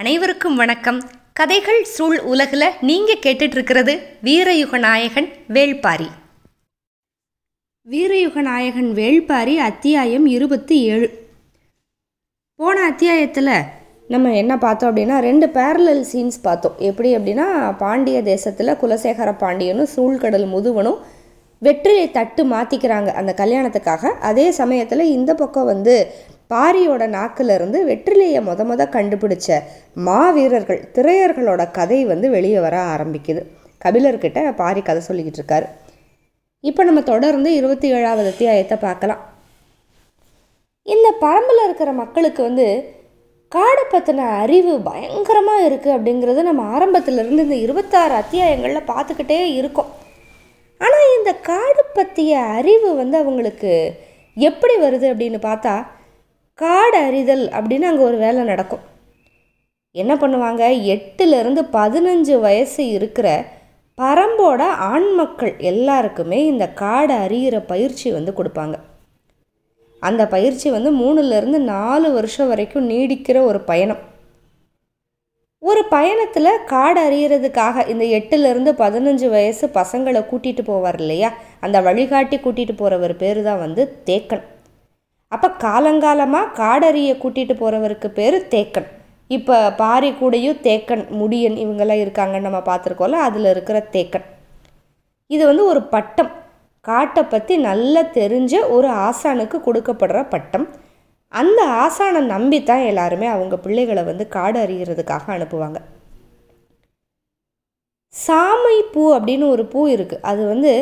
அனைவருக்கும் வணக்கம். கதைகள் சூழ் உலகில் நீங்கள் கேட்டுட்டு இருக்கிறது வீரயுக நாயகன் வேள்பாரி. வீரயுக நாயகன் வேள்பாரி அத்தியாயம் இருபத்தி ஏழு. போன அத்தியாயத்தில் நம்ம என்ன பார்த்தோம் அப்படின்னா ரெண்டு பேரலல் சீன்ஸ் பார்த்தோம். எப்படி அப்படின்னா பாண்டிய தேசத்தில் குலசேகர பாண்டியனும் சூழ்கடல் முதுவனும் வெற்றிலை தட்டு மாற்றிக்கிறாங்க அந்த கல்யாணத்துக்காக. அதே சமயத்தில் இந்த பக்கம் வந்து பாரியோட நாக்கிலிருந்து வெற்றிலையை மொத மொத கண்டுபிடிச்ச மாவீரர்கள் திரையர்களோட கதை வந்து வெளியே வர ஆரம்பிக்குது. கபிலர்கிட்ட பாரி கதை சொல்லிக்கிட்டு இருக்காரு. இப்போ நம்ம தொடர்ந்து இருபத்தி ஏழாவது அத்தியாயத்தை பார்க்கலாம். இந்த பரம்பில் இருக்கிற மக்களுக்கு வந்து காடை பற்றின அறிவு பயங்கரமாக இருக்குது அப்படிங்கிறது நம்ம ஆரம்பத்திலிருந்து இந்த இருபத்தாறு அத்தியாயங்களில் பார்த்துக்கிட்டே இருக்கோம். ஆனால் இந்த காடு பற்றிய அறிவு வந்து அவங்களுக்கு எப்படி வருது அப்படின்னு பார்த்தா காடு அறிதல் அப்படின்னு அங்கே ஒரு வேலை நடக்கும். என்ன பண்ணுவாங்க? எட்டுலேருந்து பதினஞ்சு வயசு இருக்கிற பரம்போட ஆண் மக்கள் எல்லாருக்குமே இந்த காடை அறிகிற பயிற்சி வந்து கொடுப்பாங்க. அந்த பயிற்சி வந்து மூணுலேருந்து நாலு வருஷம் வரைக்கும் நீடிக்கிற ஒரு பயணம். ஒரு பயணத்தில் காடு அறியறதுக்காக இந்த எட்டுலேருந்து பதினஞ்சு வயசு பசங்களை கூட்டிகிட்டு போவார் இல்லையா? அந்த வழிகாட்டி கூட்டிகிட்டு போகிறவர் பேர் தான் வந்து தேக்கன். அப்போ காலங்காலமாக காடறியை கூட்டிகிட்டு போகிறவருக்கு பேர் தேக்கன். இப்போ பாரி கூடையும் தேக்கன் முடியன் இவங்கெல்லாம் இருக்காங்கன்னு நம்ம பார்த்துருக்கோம்ல அதில் இருக்கிற தேக்கன். இது வந்து ஒரு பட்டம். காட்டை பற்றி நல்லா தெரிஞ்ச ஒரு ஆசானுக்கு கொடுக்கப்படுற பட்டம். அந்த ஆசானை நம்பி தான் எல்லாருமே அவங்க பிள்ளைகளை வந்து காடு அறிகிறதுக்காக அனுப்புவாங்க. சாமை பூ அப்படின்னு ஒரு பூ இருக்குது அது வந்து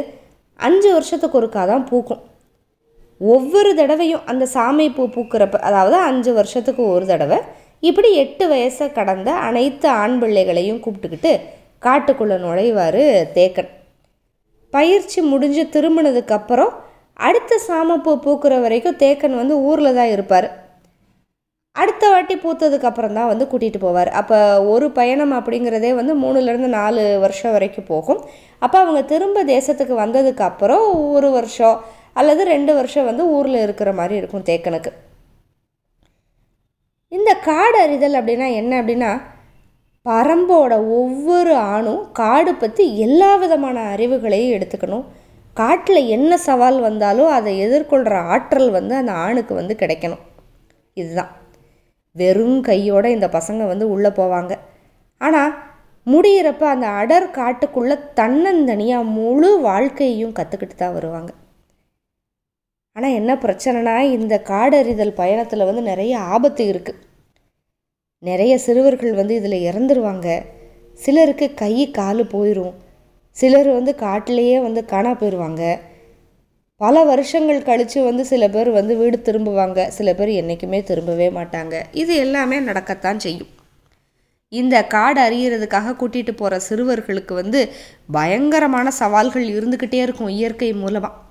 அஞ்சு வருஷத்துக்கு ஒருக்கா தான் பூக்கும். ஒவ்வொரு தடவையும் அந்த சாமை பூ பூக்கிறப்ப அதாவது அஞ்சு வருஷத்துக்கு ஒரு தடவை இப்படி எட்டு வயசை கடந்த அனைத்து ஆண் பிள்ளைகளையும் கூப்பிட்டுக்கிட்டு காட்டுக்குள்ளே நுழைவார் தேக்கன். பயிற்சி முடிஞ்சு திரும்பினதுக்கப்புறம் அடுத்த சாமப்பூ பூக்கிற வரைக்கும் தேக்கன் வந்து ஊரில் தான் இருப்பார். அடுத்த வாட்டி பூத்ததுக்கப்புறம் தான் வந்து கூட்டிகிட்டு போவார். அப்போ ஒரு பயணம் அப்படிங்கிறதே வந்து மூணுலேருந்து நாலு வருஷம் வரைக்கும் போகும். அப்போ அவங்க திரும்ப தேசத்துக்கு வந்ததுக்கப்புறம் ஒரு வருஷம் அல்லது ரெண்டு வருஷம் வந்து ஊரில் இருக்கிற மாதிரி இருக்கும் தேக்கனுக்கு. இந்த காடு அறிதல் அப்படின்னா என்ன அப்படின்னா பரம்போட ஒவ்வொரு ஆணும் காடு பற்றி எல்லா விதமான அறிவுகளையும் எடுத்துக்கணும். காட்டில் என்ன சவால் வந்தாலும் அதை எதிர்கொள்கிற ஆற்றல் வந்து அந்த ஆணுக்கு வந்து கிடைக்கணும். இதுதான். வெறும் கையோடு இந்த பசங்க வந்து உள்ளே போவாங்க. ஆனால் முடியிறப்ப அந்த அடர் காட்டுக்குள்ளே தன்னந்தனியாக முழு வாழ்க்கையையும் கற்றுக்கிட்டு தான் வருவாங்க. ஆனால் என்ன பிரச்சனைனா இந்த காடறிதல் பயணத்தில் வந்து நிறைய ஆபத்து இருக்குது நிறைய சிறுவர்கள் வந்து இதில் இறந்துருவாங்க. சிலருக்கு கை காலு போயிடும் சிலர் வந்து காட்டிலேயே வந்து காணா போயிடுவாங்க பல வருஷங்கள் கழித்து வந்து சில பேர் வந்து வீடு திரும்புவாங்க. சில பேர் என்றைக்குமே திரும்பவே மாட்டாங்க. இது எல்லாமே நடக்கத்தான் செய்யும். இந்த காடு அறியறதுக்காக கூட்டிகிட்டு போகிற சிறுவர்களுக்கு வந்து பயங்கரமான சவால்கள் இருந்துக்கிட்டே இருக்கும் இயற்கை மூலமாக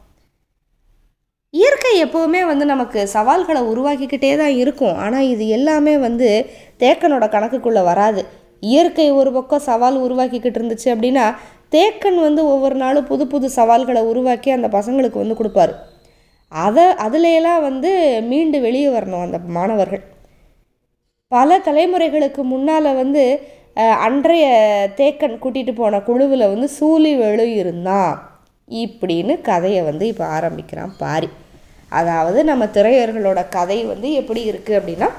இயற்கை எப்போவுமே வந்து நமக்கு சவால்களை உருவாக்கிக்கிட்டே தான் இருக்கும். ஆனால் இது எல்லாமே வந்து தேக்கனோட கணக்குக்குள்ளே வராது. இயற்கை ஒரு பக்கம் சவால் உருவாக்கிக்கிட்டு இருந்துச்சு அப்படின்னா தேக்கன் வந்து ஒவ்வொரு நாளும் புது புது சவால்களை உருவாக்கி அந்த பசங்களுக்கு வந்து கொடுப்பாரு. அதை அதுலையெல்லாம் வந்து மீண்டு வெளியே வரணும் அந்த மாணவர்கள். பல தலைமுறைகளுக்கு முன்னால் வந்து அன்றைய தேக்கன் கூட்டிகிட்டு போன குழுவில் வந்து சூழி வெளியிருந்தான் இருந்தான். இப்படின்னு கதையை வந்து இப்போ ஆரம்பிக்கிறான் பாரி. அதாவது நம்ம திரையர்களோட கதை வந்து எப்படி இருக்குது அப்படின்னா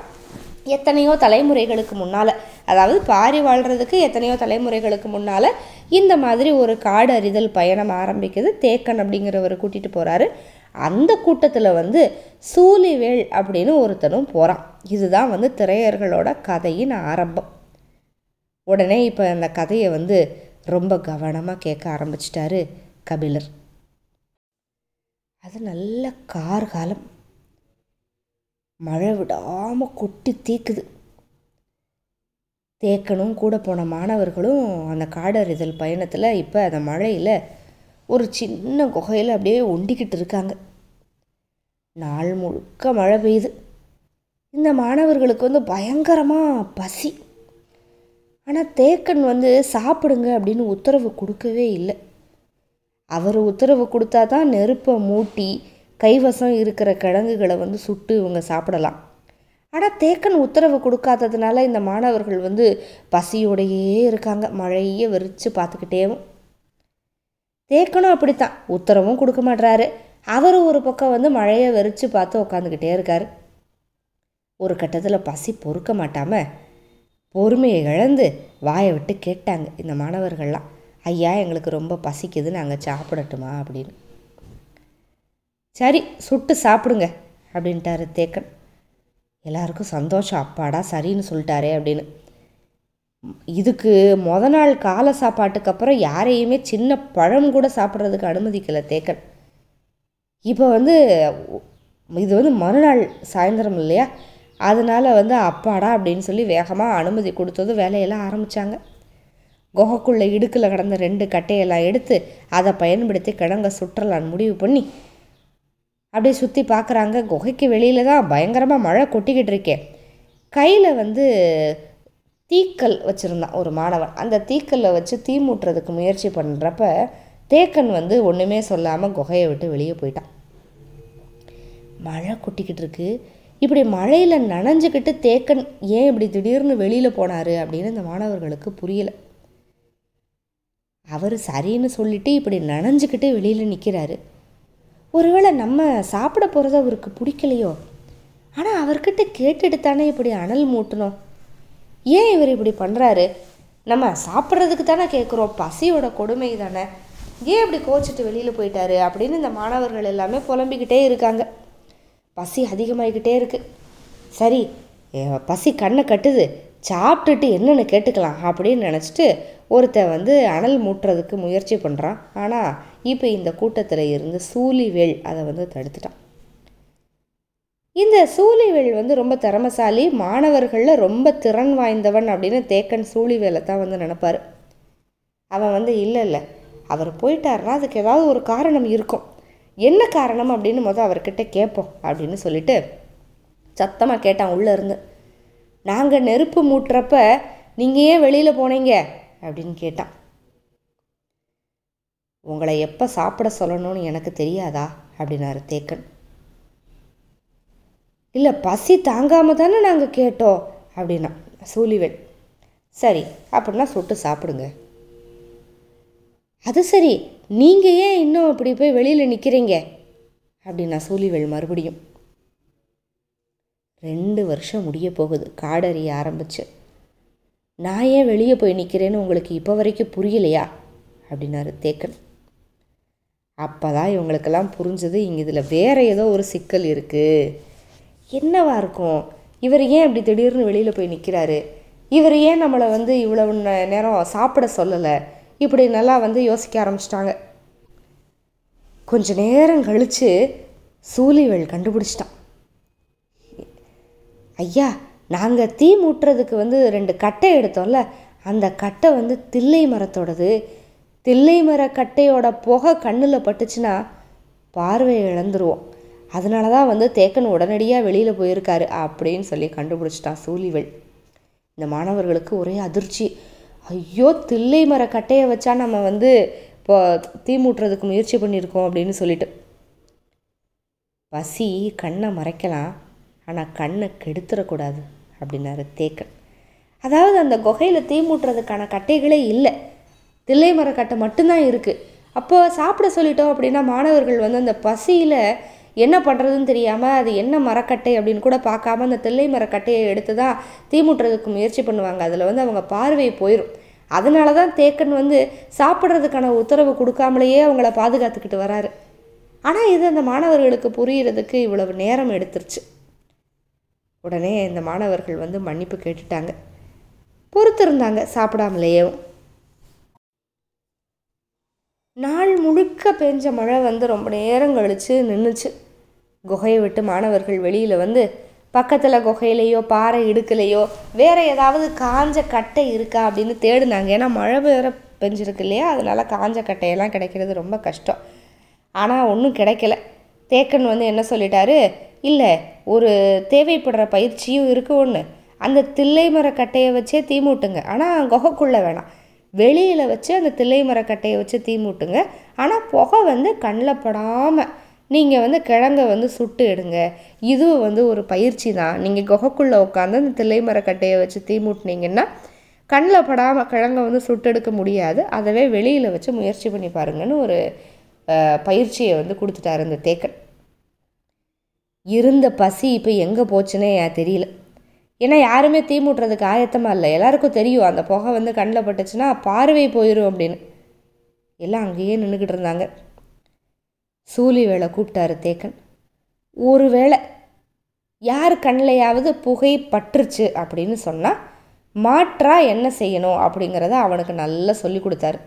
எத்தனையோ தலைமுறைகளுக்கு முன்னால் அதாவது பாரி வாழ்கிறதுக்கு எத்தனையோ தலைமுறைகளுக்கு முன்னால் இந்த மாதிரி ஒரு காடு அறிதல் பயணம் ஆரம்பிக்குது. தேக்கன் அப்படிங்கிறவர் கூட்டிகிட்டு போகிறாரு அந்த கூட்டத்தில் வந்து சூலிவேல் அப்படின்னு ஒருத்தனும் போகிறான் இதுதான் வந்து திரையர்களோட கதையின் ஆரம்பம். உடனே இப்போ அந்த கதையை வந்து ரொம்ப கவனமாக கேட்க ஆரம்பிச்சிட்டாரு கபிலர். அது நல்ல கார்காலம் மழை விடாமல் கொட்டி தீக்குது. தேக்கனும் கூட போன மாணவர்களும் அந்த காடறிதல் பயணத்தில் இப்போ அந்த மழையில் ஒரு சின்ன குகையில் அப்படியே ஒண்டிக்கிட்டு இருக்காங்க. நாள் முழுக்க மழை பெய்யுது. இந்த மாணவர்களுக்கு வந்து பயங்கரமாக பசி. ஆனால் தேக்கன் வந்து சாப்பிடுங்க அப்படின்னு உத்தரவு கொடுக்கவே இல்லை. அவர் உத்தரவு கொடுத்தா தான் நெருப்பை மூட்டி கைவசம் இருக்கிற கிழங்குகளை வந்து சுட்டு இவங்க சாப்பிடலாம். ஆனால் தேக்கன் உத்தரவு கொடுக்காததுனால இந்த மாணவர்கள் வந்து பசியோடையே இருக்காங்க. மழையே வெறிச்சு பார்த்துக்கிட்டேவும் தேக்கனும் அப்படித்தான். உத்தரவும் கொடுக்க மாட்றாரு. அவர் ஒரு பக்கம் வந்து மழையை வெறிச்சு பார்த்து உட்காந்துக்கிட்டே இருக்கார். ஒரு கட்டத்தில் பசி பொறுக்க மாட்டாமல் பொறுமையை இழந்து வாயை விட்டு கேட்டாங்க இந்த மாணவர்கள்லாம். ஐயா எங்களுக்கு ரொம்ப பசிக்குது நாங்கள் சாப்பிடட்டுமா அப்படின்னு. சரி சுட்டு சாப்பிடுங்க அப்படின்ட்டாரு தேக்கன். எல்லாருக்கும் சந்தோஷம். அப்பாடா சரின்னு சொல்லிட்டாரே அப்படின்னு. இதுக்கு மொத நாள் காலை சாப்பாட்டுக்கு அப்புறம் யாரையுமே சின்ன பழம் கூட சாப்பிட்றதுக்கு அனுமதிக்கலை தேக்கன். இப்போ வந்து இது வந்து மறுநாள் சாயந்தரம் இல்லையா? அதனால் வந்து அப்பாடா அப்படின்னு சொல்லி வேகமாக அனுமதி கொடுத்ததும் வேலையெல்லாம் ஆரம்பித்தாங்க குகைக்குள்ளே இடுக்கில் கிடந்த ரெண்டு கட்டையெல்லாம் எடுத்து அதை பயன்படுத்தி கிழங்க சுற்றலான்னு முடிவு பண்ணி அப்படியே சுற்றி பார்க்குறாங்க குகைக்கு வெளியில் தான் பயங்கரமாக மழை கொட்டிக்கிட்டு இருக்கேன் கையில் வந்து தீக்கல் வச்சுருந்தான் ஒரு மாணவன். அந்த தீக்கல்லை வச்சு தீ மூட்டுறதுக்கு முயற்சி பண்ணுறப்ப தேக்கன் வந்து ஒன்றுமே சொல்லாமல் குகையை விட்டு வெளியே போயிட்டான். மழை கொட்டிக்கிட்டு இருக்கு. இப்படி மழையில் நனைஞ்சுக்கிட்டு தேக்கன் ஏன் இப்படி திடீர்னு வெளியில் போனார் அப்படின்னு இந்த மாணவர்களுக்கு புரியலை. அவர் சரின்னு சொல்லிட்டு இப்படி நனைஞ்சுக்கிட்டு வெளியில் நிற்கிறாரு ஒருவேளை நம்ம சாப்பிட போகிறது அவருக்கு பிடிக்கலையோ? ஆனால் அவர்கிட்ட கேட்டுட்டு தானே இப்படி அனல் மூட்டணும்? ஏன் இவர் இப்படி பண்ணுறாரு நம்ம சாப்பிட்றதுக்கு தானே கேட்குறோம் பசியோட கொடுமை தானே. ஏன் இப்படி கோச்சிட்டு வெளியில் போயிட்டாரு? அப்படின்னு இந்த மாணவர்கள் எல்லாமே புலம்பிக்கிட்டே இருக்காங்க. பசி அதிகமாகிக்கிட்டே இருக்கு. சரி பசி கண்ணை கட்டுது. சாப்பிட்டுட்டு என்னென்னு கேட்டுக்கலாம் அப்படின்னு நினச்சிட்டு ஒருத்தன் வந்து அனல் மூட்டுறதுக்கு முயற்சி பண்ணுறான் ஆனால் இப்போ இந்த கூட்டத்தில் இருந்து சூலிவேல் அதை வந்து தடுத்துட்டான். இந்த சூலிவேல் வந்து ரொம்ப திறமசாலி மாணவர்களில் ரொம்ப திறன் வாய்ந்தவன் அப்படின்னு தேக்கன் சூழிவேலை தான் வந்து நினப்பார். அவன் வந்து இல்லை இல்லை அவர் போயிட்டாருன்னா அதுக்கு ஏதாவது ஒரு காரணம் இருக்கும். என்ன காரணம்? அப்படின்னு மொதல் அவர்கிட்ட கேட்போம் அப்படின்னு சொல்லிட்டு சத்தமாக கேட்டான் உள்ளே இருந்து. நாங்கள் நெருப்பு மூட்டுறப்ப நீங்கள் ஏன் வெளியில் போனீங்க? அப்படின்னு கேட்டான். உங்களை எப்போ சாப்பிட சொல்லணும்னு எனக்கு தெரியாதா? அப்படின்னாரு தேக்கன். இல்லை பசி தாங்காமல் தானே நாங்கள் கேட்டோம் அப்படின்னா சூலிவேல் சரி அப்படின்னா சுட்டு சாப்பிடுங்க. அது சரி நீங்கள் ஏன் இன்னும் அப்படி போய் வெளியில் நிற்கிறீங்க அப்படின்னா சூலிவேல் மறுபடியும். ரெண்டு வருஷம் முடிய போகுது காடறிய ஆரம்பிச்சு. நான் ஏன் வெளியே போய் நிற்கிறேன்னு உங்களுக்கு இப்போ வரைக்கும் புரியலையா? அப்படின்னாரு தேக்கன். அப்போ தான் இவங்களுக்கெல்லாம் புரிஞ்சது இங்கே இதில் வேற ஏதோ ஒரு சிக்கல் இருக்குது என்னவா இருக்கும்? இவர் ஏன் இப்படி திடீர்னு வெளியில் போய் நிற்கிறாரு இவர் ஏன் நம்மளை வந்து இவ்வளவு நேரம் சாப்பிட சொல்லலை? இப்படி நல்லா வந்து யோசிக்க ஆரம்பிச்சிட்டாங்க. கொஞ்ச நேரம் கழித்து சூலிவேல் கண்டுபிடிச்சிட்டான். ஐயா நாங்கள் தீ மூட்டுறதுக்கு வந்து ரெண்டு கட்டை எடுத்தோம்ல அந்த கட்டை வந்து தில்லை மரத்தோடது. தில்லை மர கட்டையோட புகை கண்ணில் பட்டுச்சுன்னா பார்வையை இழந்துருவோம். அதனால தான் வந்து தேக்கன் உடனடியாக வெளியில் போயிருக்காரு அப்படின்னு சொல்லி கண்டுபிடிச்சிட்டான் சூலிவேல் இந்த மாணவர்களுக்கு ஒரே அதிர்ச்சி. ஐயோ தில்லை மர கட்டையை வச்சா நம்ம வந்து இப்போ தீ மூட்டுறதுக்கு முயற்சி பண்ணியிருக்கோம் அப்படின்னு சொல்லிட்டு. பசி கண்ணை மறைக்கலாம் ஆனால் கண்ணை கெடுத்துடக்கூடாது அப்படின்னாரு தேக்கன் அதாவது அந்த குகையில் தீ மூட்டுறதுக்கான கட்டைகளே இல்லை. தில்லை மரக்கட்டை மட்டும்தான் இருக்குது அப்போ சாப்பிட சொல்லிட்டோம் அப்படின்னா மாணவர்கள் வந்து அந்த பசியில் என்ன பண்ணுறதுன்னு தெரியாமல் அது என்ன மரக்கட்டை அப்படின்னு கூட பார்க்காம அந்த தில்லை மரக்கட்டையை எடுத்து தான் தீ மூட்டுறதுக்கு முயற்சி பண்ணுவாங்க. அதில் வந்து அவங்க பார்வை போயிடும் அதனால தான் தேக்கன் வந்து சாப்பிட்றதுக்கான உத்தரவு கொடுக்காமலேயே அவங்கள பாதுகாத்துக்கிட்டு வராரு. ஆனால் இது அந்த மாணவர்களுக்கு புரியறதுக்கு இவ்வளவு நேரம் எடுத்துருச்சு. உடனே இந்த மாணவர்கள் வந்து மன்னிப்பு கேட்டுட்டாங்க. பொறுத்திருந்தாங்க சாப்பிடாமலேயும் நாள் முழுக்க பெஞ்ச மழை வந்து ரொம்ப நேரம் கழித்து நின்றுச்சு குகையை விட்டு மாணவர்கள் வெளியில் வந்து பக்கத்தில் குகையிலையோ பாறை இடுக்கலையோ வேறு ஏதாவது காஞ்ச கட்டை இருக்கா? அப்படின்னு தேடினாங்க. ஏன்னா மழை வேற பெஞ்சிருக்கு இல்லையா? அதனால காஞ்ச கட்டையெல்லாம் கிடைக்கிறது ரொம்ப கஷ்டம். ஆனால் ஒன்றும் கிடைக்கல. தேக்கன் வந்து என்ன சொல்லிட்டாரு? இல்லை ஒரு தேவைப்படுற பயிற்சியும் இருக்குது ஒன்று அந்த தில்லை மர கட்டையை வச்சே தீ மூட்டுங்க. ஆனால் குகைக்குள்ளே வேணாம். வெளியில் வச்சு அந்த தில்லை மர கட்டையை வச்சு தீ மூட்டுங்க. ஆனால் புகை வந்து கண்ணில் படாமல் நீங்கள் வந்து கிழங்க வந்து சுட்டு எடுங்க. இதுவும் வந்து ஒரு பயிற்சி தான். நீங்கள் குகைக்குள்ளே உட்காந்து அந்த தில்லை மரக்கட்டையை வச்சு தீ மூட்டினீங்கன்னா கண்ணில் படாமல் கிழங்க வந்து சுட்டெடுக்க முடியாது. அதவே வெளியில் வச்சு முயற்சி பண்ணி பாருங்கன்னு ஒரு பயிற்சியை வந்து கொடுத்துட்டாரு இந்த தேக்கன். இருந்த பசி இப்போ எங்கே போச்சுன்னே தெரியல. ஏன்னா யாருமே தீ மூட்டுறதுக்கு ஆயத்தமாக இல்லை. எல்லாருக்கும் தெரியும். அந்த புகை வந்து கண்ணில் பட்டுச்சுன்னா பார்வை போயிடும் அப்படின்னு. எல்லாம் அங்கேயே நின்றுக்கிட்டு இருந்தாங்க. சூலி வேலை கூப்பிட்டாரு தேக்கன். ஒரு வேளை யார் கண்ணிலையாவது புகை பற்றுச்சு அப்படின்னு சொன்னால் மாற்றா என்ன செய்யணும் அப்படிங்கிறத அவனுக்கு நல்லா சொல்லி கொடுத்தாரு.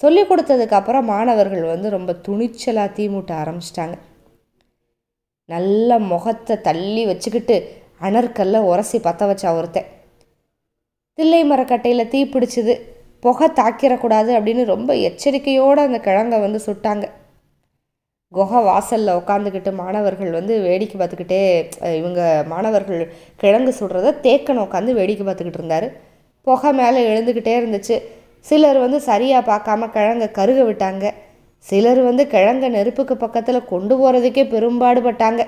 சொல்லி கொடுத்ததுக்கப்புறம் மாணவர்கள் வந்து ரொம்ப துணிச்சலாக தீ மூட்ட ஆரம்பிச்சிட்டாங்க. நல்ல முகத்தை தள்ளி வச்சுக்கிட்டு அனற்கல்ல உரசி பற்ற வச்சா ஒருத்தன். தில்லை மரக்கட்டையில் தீ பிடிச்சிது. புகை தாக்கிடக்கூடாது அப்படின்னு ரொம்ப எச்சரிக்கையோடு அந்த கிழங்கை வந்து சுட்டாங்க. குகை வாசலில் உட்காந்துக்கிட்டு மாணவர்கள் வந்து வேடிக்கை பார்த்துக்கிட்டே இவங்க மாணவர்கள் கிழங்கு சுடுறத தேக்கன் உட்காந்து வேடிக்கை பார்த்துக்கிட்டு இருந்தார். புகை மேலே எழுந்துக்கிட்டே இருந்துச்சு. சிலர் வந்து சரியாக பார்க்காம கிழங்கை கருக விட்டாங்க. சிலர் வந்து கிழங்க நெருப்புக்கு பக்கத்தில் கொண்டு போகிறதுக்கே பெரும்பாடுபட்டாங்க.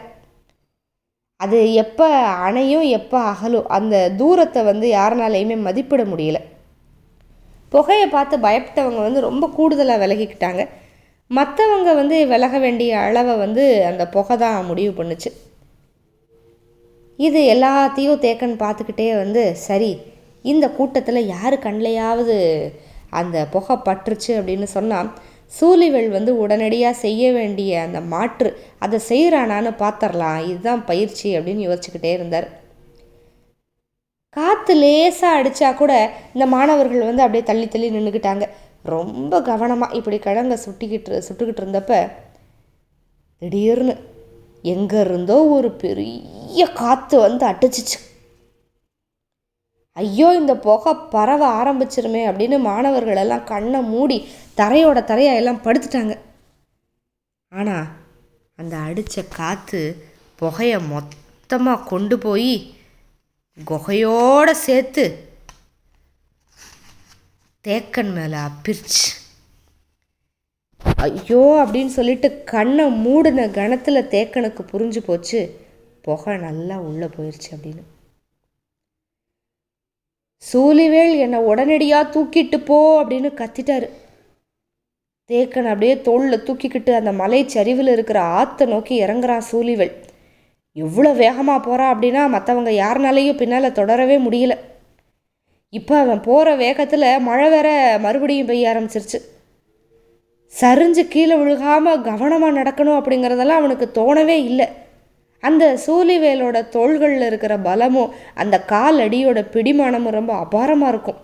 அது எப்போ அணையும் எப்போ அகலும் அந்த தூரத்தை வந்து யாருனாலையுமே மதிப்பிட முடியல. புகையை பார்த்து பயப்பட்டவங்க வந்து ரொம்ப கூடுதலாக விலகிக்கிட்டாங்க. மற்றவங்க வந்து விலக வேண்டிய அளவை வந்து அந்த புகை தான் முடிவு பண்ணுச்சு. இது எல்லாத்தையும் தேக்கன் பார்த்துக்கிட்டே வந்து சரி இந்த கூட்டத்தில் யார் கண்லையாவது அந்த புகை பற்றுச்சு அப்படின்னு சொன்னால் சூலிவெள் வந்து உடனடியாக செய்ய வேண்டிய அந்த மாற்று அதை செய்கிறானான்னு பார்த்துடலாம் இதுதான் பயிற்சி அப்படின்னு யோசிச்சுக்கிட்டே இருந்தார். காற்று லேசாக அடித்தா கூட இந்த மாணவர்கள் வந்து அப்படியே தள்ளி தள்ளி நின்றுக்கிட்டாங்க ரொம்ப கவனமாக இப்படி கிழங்க சுட்டிக்கிட்டு சுட்டுக்கிட்டு இருந்தப்ப திடீர்னு எங்கே இருந்தோ ஒரு பெரிய காற்று வந்து அடிச்சிச்சு. ஐயோ இந்த புகை பரவ ஆரம்பிச்சிருமே அப்படின்னு மாணவர்களெல்லாம் கண்ணை மூடி தரையோட தரையாக எல்லாம் படுத்துட்டாங்க. ஆனால் அந்த அடித்த காற்று புகையை மொத்தமாக கொண்டு போய் குகையோட சேர்த்து தேக்கன் மேலே அப்பிரிச்சு. ஐயோ அப்படின்னு சொல்லிட்டு கண்ணை மூடின கணத்தில் தேக்கனுக்கு புரிஞ்சு போச்சு. புகை நல்லா உள்ளே போயிடுச்சு அப்படின்னு. சூலிவேல் என்னை உடனடியாக தூக்கிட்டு போ அப்படின்னு கத்திட்டாரு. தேக்கன் அப்படியே தோளில் தூக்கிக்கிட்டு அந்த மலை சரிவில் இருக்கிற ஆற்றை நோக்கி இறங்குறான் சூலிவேல் எவ்வளோ வேகமாக போகிறான் அப்படின்னா மற்றவங்க யாருனாலையும் பின்னால் தொடரவே முடியல. இப்போ அவன் போகிற வேகத்தில் மழை வேற மறுபடியும் பெய்ய ஆரம்பிச்சிருச்சு. சரிஞ்சு கீழே விழுகாமல் கவனமாக நடக்கணும் அப்படிங்கிறதெல்லாம் அவனுக்கு தோணவே இல்லை. அந்த சூழிவேலோட தோள்களில் இருக்கிற பலமும் அந்த கால் அடியோட பிடிமானமும் ரொம்ப அபாரமாக இருக்கும்.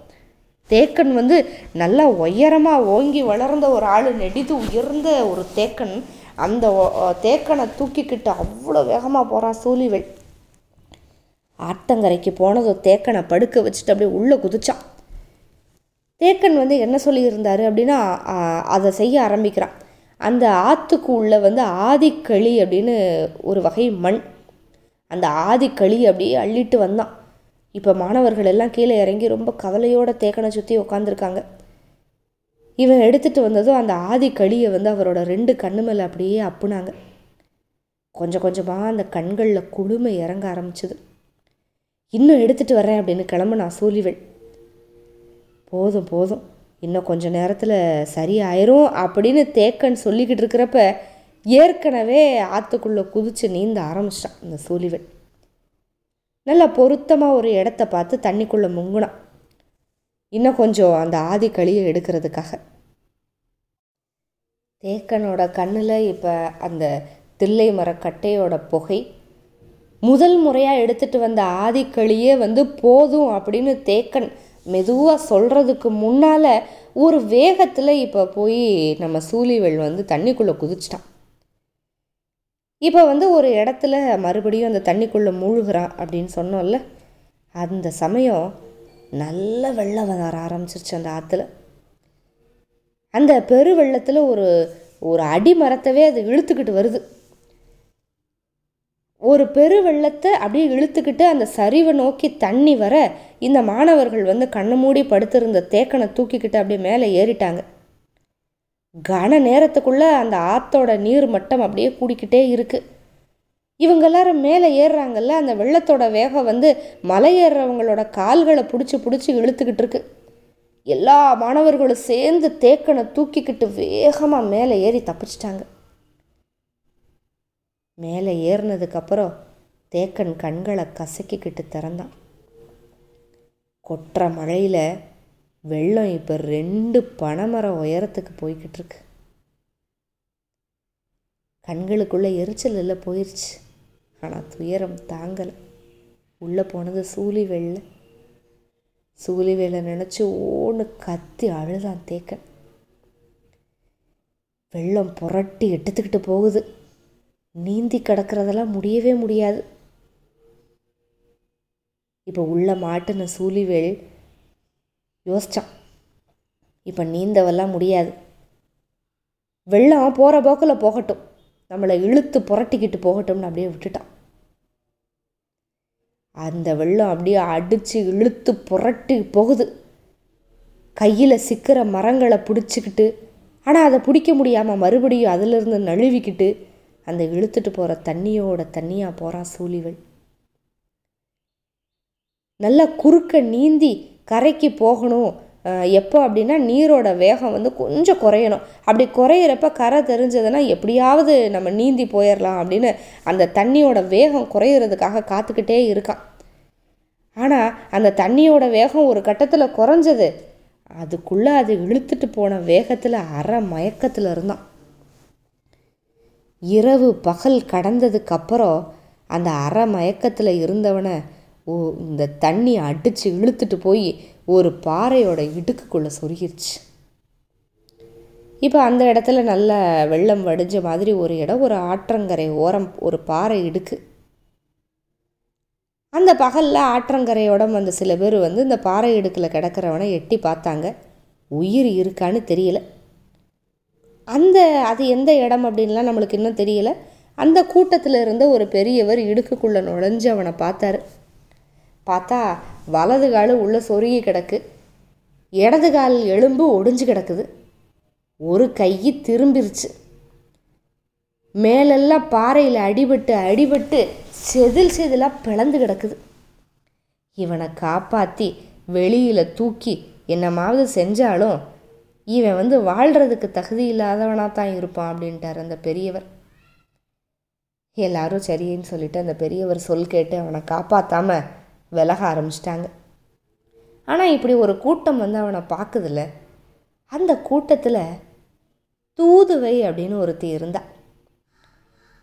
தேக்கன் வந்து நல்லா உயரமாக ஓங்கி வளர்ந்த ஒரு ஆள் நெடித்து உயர்ந்த ஒரு தேக்கன். அந்த தேக்கனை தூக்கிக்கிட்டு அவ்வளோ வேகமாக போகிறான் சூலிவேல். ஆத்தங்கரைக்கு போனதும் தேக்கனை படுக்க வச்சுட்டு அப்படியே உள்ளே குதிச்சான். தேக்கன் வந்து என்ன சொல்லியிருந்தாரு அப்படின்னா அதை செய்ய ஆரம்பிக்கிறான். அந்த ஆற்றுக்கு உள்ளே வந்து ஆதிக்களி அப்படின்னு ஒரு வகை மண். அந்த ஆதிக்களி அப்படியே அள்ளிட்டு வந்தான். இப்போ மாணவர்கள் எல்லாம் கீழே இறங்கி ரொம்ப கவலையோட தேக்கனை சுற்றி உட்காந்துருக்காங்க இவன் எடுத்துகிட்டு வந்ததும் அந்த ஆதிக்களியை வந்து அவரோட ரெண்டு கண்ணு மேலே அப்படியே அப்புனாங்க. கொஞ்சம் கொஞ்சமாக அந்த கண்களில் குளுமை இறங்க ஆரம்பிச்சது. இன்னும் எடுத்துகிட்டு வரேன் அப்படின்னு கிளம்புனா சூலிவள் போதும் போதும். இன்னும் கொஞ்சம் நேரத்தில் சரியாயிரும் அப்படின்னு தேக்கன் சொல்லிக்கிட்டு இருக்கிறப்ப ஏற்கனவே ஆற்றுக்குள்ளே குதிச்சு நீந்த ஆரம்பிச்சிட்டான் இந்த சூலிவள் நல்லா பொருத்தமாக ஒரு இடத்த பார்த்து தண்ணிக்குள்ளே முங்குனான். இன்னும் கொஞ்சம் அந்த ஆதி களியை எடுக்கிறதுக்காக. தேக்கனோட கண்ணில் இப்போ அந்த தில்லை மரக்கட்டையோட புகை. முதல் முறையாக எடுத்துட்டு வந்த ஆதிக்களியே வந்து போதும் அப்படின்னு தேக்கன் மெதுவாக சொல்கிறதுக்கு முன்னால் ஒரு வேகத்தில் இப்போ போய் நம்ம சூழிவேல் வந்து தண்ணிக்குள்ளே குதிச்சிட்டான். இப்போ வந்து ஒரு இடத்துல மறுபடியும் அந்த தண்ணிக்குள்ளே மூழ்கிறான் அப்படின்னு சொன்னோம்ல அந்த சமயம் நல்ல வெள்ளம் வர ஆரம்பிச்சிருச்சு அந்த ஆற்றுல அந்த பெரு வெள்ளத்தில் ஒரு ஒரு அடி மரத்தவே அது இழுத்துக்கிட்டு வருது. ஒரு பெரு வெள்ளத்தை அப்படியே இழுத்துக்கிட்டு அந்த சரிவை நோக்கி தண்ணி வர இந்த மாணவர்கள் வந்து கண்ணை மூடி படுத்திருந்த தேக்கனை தூக்கிக்கிட்டு அப்படியே மேலே ஏறிட்டாங்க. கன நேரத்துக்குள்ளே அந்த ஆற்றோட நீர் மட்டம் அப்படியே கூடிக்கிட்டே இருக்குது இவங்க எல்லாரும் மேலே ஏறுறாங்கல்ல அந்த வெள்ளத்தோட வேகம் வந்து மலை ஏறுறவங்களோட கால்களை பிடிச்சி பிடிச்சி இழுத்துக்கிட்டு இருக்கு. எல்லா மாணவர்களும் சேர்ந்து தேக்கனை தூக்கிக்கிட்டு வேகமாக மேலே ஏறி தப்பிச்சிட்டாங்க. மேலே ஏறினதுக்கப்புறம் தேக்கன் கண்களை கசக்கிக்கிட்டு திறந்தான். கொட்டுற மழையில் வெள்ளம் இப்போ ரெண்டு பனைமரம் உயரத்துக்கு போய்கிட்டு இருக்கு கண்களுக்குள்ளே எரிச்சல் இல்லை போயிடுச்சு ஆனால் துயரம் தாங்கலை. உள்ளே போனது சூழி வெள்ளை. சூழி வேலை நினச்சி ஓன்னு கத்தி அழுதான் தேக்க வெள்ளம் புரட்டி எடுத்துக்கிட்டு போகுது. நீந்தி கிடக்கிறதெல்லாம் முடியவே முடியாது. இப்போ உள்ள மாட்டின சூழிவேல் யோசித்தான் இப்போ நீந்தவெல்லாம் முடியாது. வெள்ளம் போகிற போக்கில் போகட்டும். நம்மளை இழுத்து புரட்டிக்கிட்டு போகட்டும்னு அப்படியே விட்டுட்டான். அந்த வெள்ளம் அப்படியே அடித்து இழுத்து புரட்டி போகுது. கையில் சிக்கிற மரங்களை பிடிச்சிக்கிட்டு ஆனால் அதை பிடிக்க முடியாமல் மறுபடியும் அதிலிருந்து நழுவிக்கிட்டு அந்த இழுத்துட்டு போகிற தண்ணியோட தண்ணியாக போகிறான் சூழிவள் நல்லா குறுக்க நீந்தி கரைக்கு போகணும். எப்போ அப்படின்னா நீரோட வேகம் வந்து கொஞ்சம் குறையணும். அப்படி குறையிறப்ப கரை தெரிஞ்சதுன்னா எப்படியாவது நம்ம நீந்தி போயிடலாம் அப்படின்னு அந்த தண்ணியோட வேகம் குறையிறதுக்காக காத்துக்கிட்டே இருக்கான். ஆனால் அந்த தண்ணியோட வேகம் ஒரு கட்டத்தில் குறைஞ்சது. அதுக்குள்ளே அது இழுத்துட்டு போன வேகத்தில் அரை மயக்கத்தில் இருந்தான். இரவு பகல் கடந்ததுக்கப்புறம் அந்த அரை மயக்கத்தில் இருந்தவனை ஓ இந்த தண்ணி அடித்து இழுத்துட்டு போய் ஒரு பாறையோட இடுக்குக்குள்ளே சொருகிருச்சு. இப்போ அந்த இடத்துல நல்ல வெள்ளம் வடிஞ்ச மாதிரி ஒரு இடம் ஒரு ஆற்றங்கரை ஓரம் ஒரு பாறை இடுக்கு. அந்த பகலில் ஆற்றங்கரையோட வந்த சில பேர் வந்து இந்த பாறை இடுக்கில் கிடக்கிறவனை எட்டி பார்த்தாங்க. உயிர் இருக்கான்னு தெரியல. அந்த அது எந்த இடம் அப்படின்லாம் நம்மளுக்கு இன்னும் தெரியல. அந்த கூட்டத்தில் இருந்த ஒரு பெரியவர் இடுக்குக்குள்ளே நுழைஞ்சு அவனை பார்த்தாரு. பார்த்தா வலது கால் உள்ளே சொருகி கிடக்கு. இடது கால் எலும்பு ஒடிஞ்சு கிடக்குது. ஒரு கை திரும்பிருச்சு. மேலெல்லாம் பாறையில் அடிபட்டு அடிபட்டு செதில் செதிலாக பிளந்து கிடக்குது. இவனை காப்பாற்றி வெளியில் தூக்கி என்னமாவது செஞ்சாலும் இவன் வந்து வாழ்கிறதுக்கு தகுதி இல்லாதவனாக தான் இருப்பான் அப்படின்ட்டார் அந்த பெரியவர். எல்லாரும் சரின்னு சொல்லிட்டு அந்த பெரியவர் சொல் கேட்டு அவனை காப்பாற்றாமல் விலக ஆரம்பிச்சிட்டாங்க. ஆனால் இப்படி ஒரு கூட்டம் வந்து அவனை பார்க்குதுல்ல அந்த கூட்டத்தில் தூதுவை அப்படின்னு ஒருத்தி இருந்தா.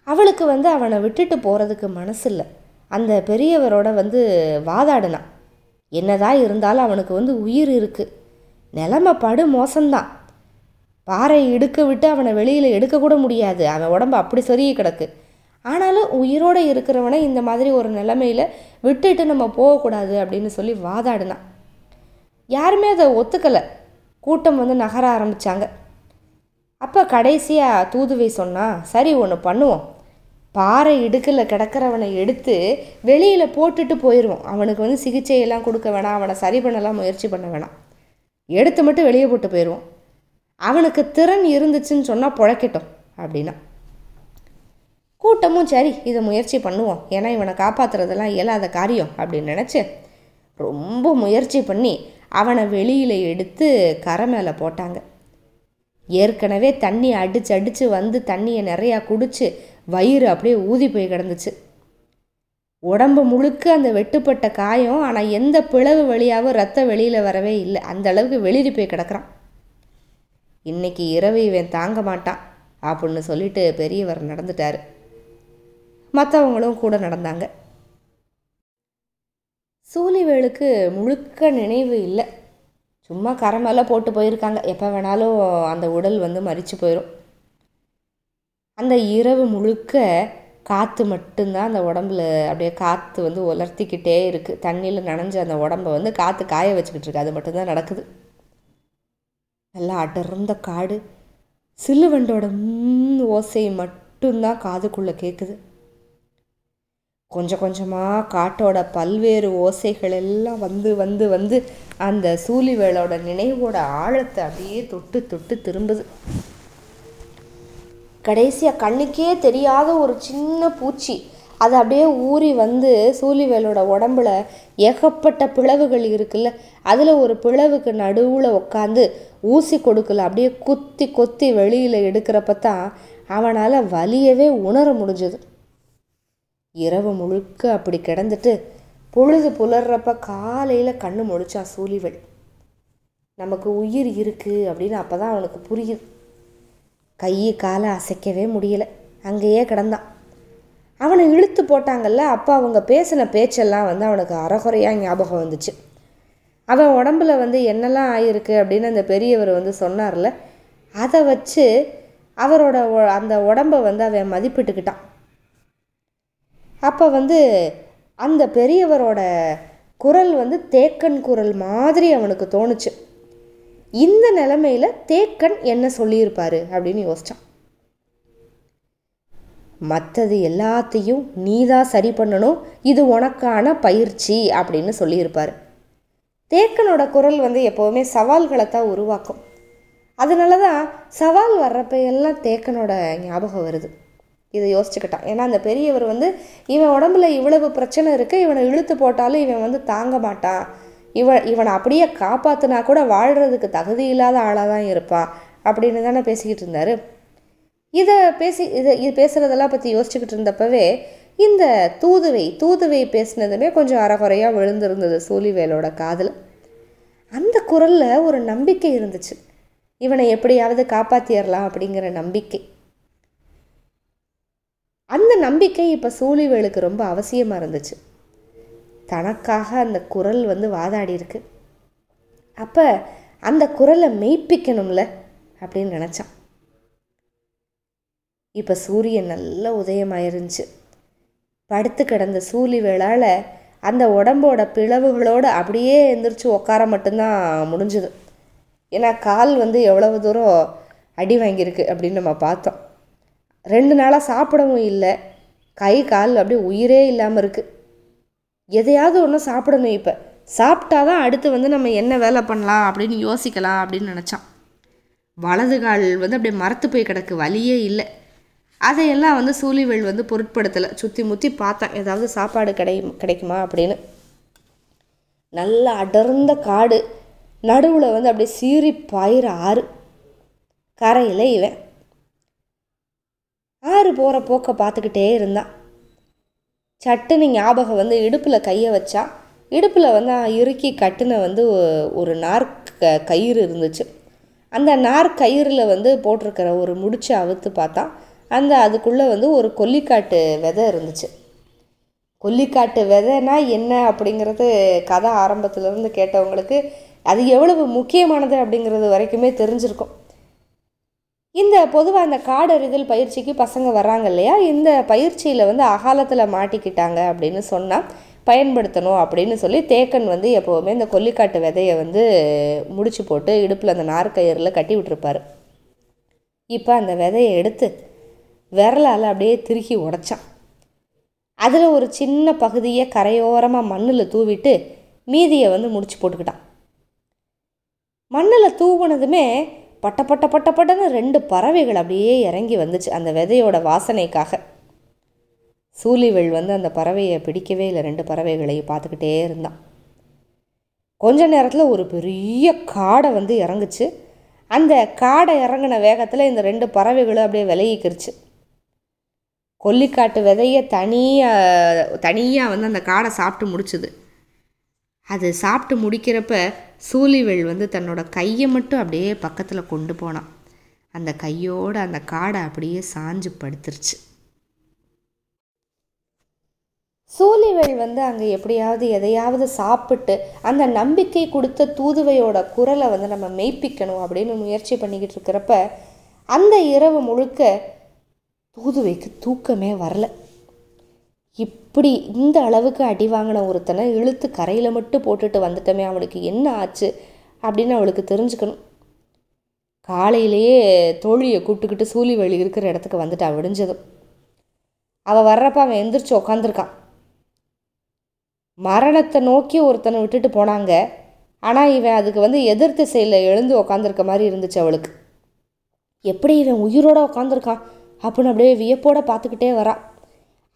அவளுக்கு வந்து அவனை விட்டுட்டு போகிறதுக்கு மனசில்லை அந்த பெரியவரோட வந்து வாதாடினான் என்னதான் இருந்தாலும் அவனுக்கு வந்து உயிர் இருக்குது நிலமை படு மோசம்தான். பாறை இடுக்க விட்டு அவனை வெளியில் எடுக்கக்கூட முடியாது. அவன் உடம்பு அப்படி சொருகி கிடக்கு. ஆனாலும் உயிரோடு இருக்கிறவனை இந்த மாதிரி ஒரு நிலைமையில் விட்டுட்டு நம்ம போகக்கூடாது அப்படின்னு சொல்லி வாதாடினான் யாருமே அதை ஒத்துக்கலை. கூட்டம் வந்து நகர ஆரம்பித்தாங்க அப்போ கடைசியாக தூதுவை சொன்னால் சரி ஒன்று பண்ணுவோம். பாறை இடுக்கில் கிடக்கிறவனை எடுத்து வெளியில் போட்டுட்டு போயிடுவோம் அவனுக்கு வந்து சிகிச்சையெல்லாம் கொடுக்க வேணாம். அவனை சரி பண்ணலாம் முயற்சி பண்ண வேணாம். எடுத்து மட்டும் வெளியே போட்டு போயிடுவோம் அவனுக்கு திறன் இருந்துச்சுன்னு சொன்னால் பிழைக்கட்டும் அப்படின்னா. கூட்டமும் சரி இதை முயற்சி பண்ணுவோம். ஏன்னா இவனை காப்பாற்றுறதெல்லாம் இயலாத காரியம் அப்படின்னு நினச்சி ரொம்ப முயற்சி பண்ணி அவனை வெளியில் எடுத்து கரை மேலே போட்டாங்க. ஏற்கனவே தண்ணி அடிச்சு அடித்து வந்து தண்ணியை நிறையா குடித்து வயிறு அப்படியே ஊதி போய் கிடந்துச்சு. உடம்பு முழுக்க அந்த வெட்டுப்பட்ட காயம் ஆனால் எந்த பிளவு வழியாகவும் ரத்தம் வெளியில் வரவே இல்லை. அந்த அளவுக்கு வெளிரி போய் கிடக்கிறான். இன்னைக்கு இரவு இவன் தாங்க மாட்டான் அப்படின்னு சொல்லிட்டு பெரியவர் நடந்துட்டார். மற்றவங்களும் கூட நடந்தாங்க. சூழிவேலுக்கு முழுக்க நினைவு இல்லை. சும்மா கரமெல்லாம் போட்டு போயிருக்காங்க. எப்போ வேணாலும் அந்த உடல் வந்து மறித்து போயிடும் அந்த இரவு முழுக்க காற்று மட்டும்தான் அந்த உடம்புல அப்படியே காற்று வந்து உலர்த்திக்கிட்டே இருக்குது தண்ணியில் நனைஞ்ச அந்த உடம்ப வந்து காற்று காய வச்சுக்கிட்டு இருக்கு. அது மட்டும்தான் நடக்குது. நல்லா அடர்ந்த காடு. சிலுவண்டோட ஓசை மட்டும்தான் காதுக்குள்ளே கேட்குது கொஞ்சம் கொஞ்சமாக காட்டோட பல்வேறு ஓசைகள் எல்லாம் வந்து வந்து வந்து அந்த சூழிவேளோட நினைவோட ஆழத்தை அப்படியே தொட்டு தொட்டு திரும்புது. கடைசியாக கண்ணுக்கே தெரியாத ஒரு சின்ன பூச்சி. அது அப்படியே ஊறி வந்து சூழிவேலோட உடம்புல ஏகப்பட்ட பிளவுகள் இருக்குல்ல அதில் ஒரு பிளவுக்கு நடுவில் உட்காந்து ஊசி கொடுக்கல அப்படியே குத்தி கொத்தி வெளியில் எடுக்கிறப்ப தான் அவனால் வலியவே உணர முடிஞ்சது. இரவு முழுக்க அப்படி கிடந்துட்டு பொழுது புலர்றப்ப காலையில் கண்ணு முழிச்சான் சூழிவள். நமக்கு உயிர் இருக்குது அப்படின்னு அப்போ தான் அவனுக்கு புரியுது கை காலை அசைக்கவே முடியலை. அங்கேயே கிடந்தான் அவனை இழுத்து போட்டாங்கல்ல அப்போ அவங்க பேசின பேச்செல்லாம் வந்து அவனுக்கு அறகுறையாக ஞாபகம் வந்துச்சு. அவன் உடம்புல வந்து என்னெல்லாம் ஆயிருக்கு அப்படின்னு அந்த பெரியவர் வந்து சொன்னார்ல அதை வச்சு அவரோட அந்த உடம்பை வந்து அவன் மதிப்பிட்டுக்கிட்டான். அப்போ வந்து அந்த பெரியவரோட குரல் வந்து தேக்கன் குரல் மாதிரி அவனுக்கு தோணுச்சு. இந்த நிலமையில தேக்கன் என்ன சொல்லியிருப்பாரு அப்படின்னு யோசித்தான் மற்றது எல்லாத்தையும் நீதான் சரி பண்ணணும் இது உனக்கான பயிற்சி அப்படின்னு சொல்லியிருப்பார். தேக்கனோட குரல் வந்து எப்போவுமே சவால்களை தான் உருவாக்கும். அதனால தான் சவால் வர்றப்ப எல்லாம் தேக்கனோட ஞாபகம் வருது. இதை யோசிச்சுக்கிட்டான். ஏன்னா அந்த பெரியவர் வந்து இவன் உடம்புல இவ்வளவு பிரச்சனை இருக்குது இவனை இழுத்து போட்டாலும் இவன் வந்து தாங்க மாட்டான். இவன் இவனை அப்படியே காப்பாற்றினா கூட வாழ்கிறதுக்கு தகுதி இல்லாத ஆளாக தான் இருப்பான். அப்படின்னு தானே பேசிக்கிட்டு இருந்தார். இதை பேசி இதை இது பேசுகிறதெல்லாம் பற்றி யோசிச்சுக்கிட்டு இருந்தப்பவே இந்த தூதுவை தூதுவை பேசினதுமே கொஞ்சம் அறகுறையாக விழுந்திருந்தது சூலிவேலோட காதில். அந்த குரலில் ஒரு நம்பிக்கை இருந்துச்சு. இவனை எப்படியாவது காப்பாற்றிடலாம் அப்படிங்கிற நம்பிக்கை. அந்த நம்பிக்கை இப்போ சூழிவேலுக்கு ரொம்ப அவசியமாக இருந்துச்சு. தனக்காக அந்த குரல் வந்து வாதாடி இருக்கு. அப்போ அந்த குரலை மெய்ப்பிக்கணும்ல அப்படின்னு நினச்சான். இப்போ சூரியன் நல்ல உதயமாயிருந்துச்சு. படுத்து கிடந்த சூழி வேளால் அந்த உடம்போட பிளவுகளோடு அப்படியே எந்திரிச்சு உட்கார மட்டும்தான் முடிஞ்சுது. ஏன்னா கால் வந்து எவ்வளவு தூரம் அடி வாங்கியிருக்கு அப்படின்னு நம்ம பார்த்தோம். ரெண்டு நாளாக சாப்பிடவும் இல்லை. கை கால் அப்படியே உயிரே இல்லாமல் இருக்குது எதையாவது ஒன்று சாப்பிடணும் இப்போ. சாப்பிட்டா தான் அடுத்து வந்து நம்ம என்ன வேலை பண்ணலாம் அப்படின்னு யோசிக்கலாம் அப்படின்னு நினச்சான். வலது கால் வந்து அப்படியே மரத்து போய் கிடக்கு வழியே இல்லை. அதையெல்லாம் வந்து சூழிவேல் வந்து பொருட்படுத்தலை. சுற்றி முற்றி பார்த்தேன். ஏதாவது சாப்பாடு கிடை கிடைக்குமா அப்படின்னு. நல்ல அடர்ந்த காடு. நடுவில் வந்து அப்படியே சீறி பாயிற ஆறு. கரையில் இவன். ஆறு போகிற போக்கை பார்த்துக்கிட்டே இருந்தான் சட்டுன்னு ஞாபகம் வந்து இடுப்பில் கையை வச்சா இடுப்பில் வந்து இறுக்கி கட்டின வந்து ஒரு நார் க- கயிறு இருந்துச்சு. அந்த நார் கயிறில் வந்து போட்டிருக்கிற ஒரு முடிச்சை அவுத்து பார்த்தா அந்த அதுக்குள்ளே வந்து ஒரு கொல்லிக்காட்டு விதை இருந்துச்சு. கொல்லிக்காட்டு விதைனா என்ன அப்படிங்கிறது கதை ஆரம்பத்துலேருந்து கேட்டவங்களுக்கு அது எவ்வளவு முக்கியமானது அப்படிங்கிறது வரைக்குமே தெரிஞ்சிருக்கும். இந்த பொதுவாக அந்த காடறிதல் பயிற்சிக்கு பசங்க வர்றாங்க இல்லையா? இந்த பயிற்சியில் வந்து அகாலத்தில் மாட்டிக்கிட்டாங்க அப்படின்னு சொன்னால் பயன்படுத்தணும் அப்படின்னு சொல்லி தேக்கன் வந்து எப்போவுமே இந்த கொல்லிக்காட்டு விதையை வந்து முடிச்சு போட்டு இடுப்பில் அந்த நார்க்கயிறில் கட்டி விட்டுருப்பார். இப்போ அந்த விதையை எடுத்து விரலால் அப்படியே திருக்கி உடைச்சான். அதில் ஒரு சின்ன பகுதியை கரையோரமாக மண்ணில் தூவிட்டு மீதியை வந்து முடிச்சு போட்டுக்கிட்டான். மண்ணில் தூவுனதுமே பட்ட பட்ட பட்ட பட்டன்னு ரெண்டு பறவைகள் அப்படியே இறங்கி வந்துச்சு அந்த விதையோட வாசனைக்காக. சூலிவெள் வந்து அந்த பறவையை பிடிக்கவே இல்லை. ரெண்டு பறவைகளையும் பார்த்துக்கிட்டே இருந்தான். கொஞ்ச நேரத்தில் ஒரு பெரிய காடை வந்து இறங்குச்சு. அந்த காடை இறங்கின வேகத்தில் இந்த ரெண்டு பறவைகளும் அப்படியே விலகிக்கிருச்சு. கொல்லிக்காட்டு விதைய தனியாக தனியாக வந்து அந்த காடை சாப்பிட்டு முடிச்சுது. அது சாப்பிட்டு முடிக்கிறப்ப சூலிவெள் வந்து தன்னோட கையை மட்டும் அப்படியே பக்கத்தில் கொண்டு போனான். அந்த கையோட அந்த காடை அப்படியே சாஞ்சு படுத்துருச்சு. சூழிவேல் வந்து அங்கே எப்படியாவது எதையாவது சாப்பிட்டு அந்த நம்பிக்கை கொடுத்த தூதுவையோட குரலை வந்து நம்ம மெய்ப்பிக்கணும் அப்படின்னு முயற்சி பண்ணிக்கிட்டு இருக்கிறப்ப அந்த இரவு முழுக்க தூதுவைக்கு தூக்கமே வரல. இப்படி இந்த அளவுக்கு அடி வாங்கின ஒருத்தனை இழுத்து கரையில் மட்டும் போட்டுட்டு வந்துட்டோமே அவனுக்கு என்ன ஆச்சு அப்படின்னு அவளுக்கு தெரிஞ்சுக்கணும். காலையிலேயே தோழியை கூப்பிட்டுக்கிட்டு சூழிவெளி இருக்கிற இடத்துக்கு வந்துட்டா விடிஞ்சதும். அவள் வர்றப்ப அவன் எந்திரிச்சு உக்காந்துருக்கான். மரணத்தை நோக்கி ஒருத்தனை விட்டுட்டு போனாங்க. ஆனால் இவன் அதுக்கு வந்து எதிர் திசையில் எழுந்து உக்காந்துருக்க மாதிரி இருந்துச்சு அவளுக்கு. எப்படி இவன் உயிரோடு உக்காந்துருக்கான் அப்படின்னு அப்படியே வியப்போட பார்த்துக்கிட்டே வரான்.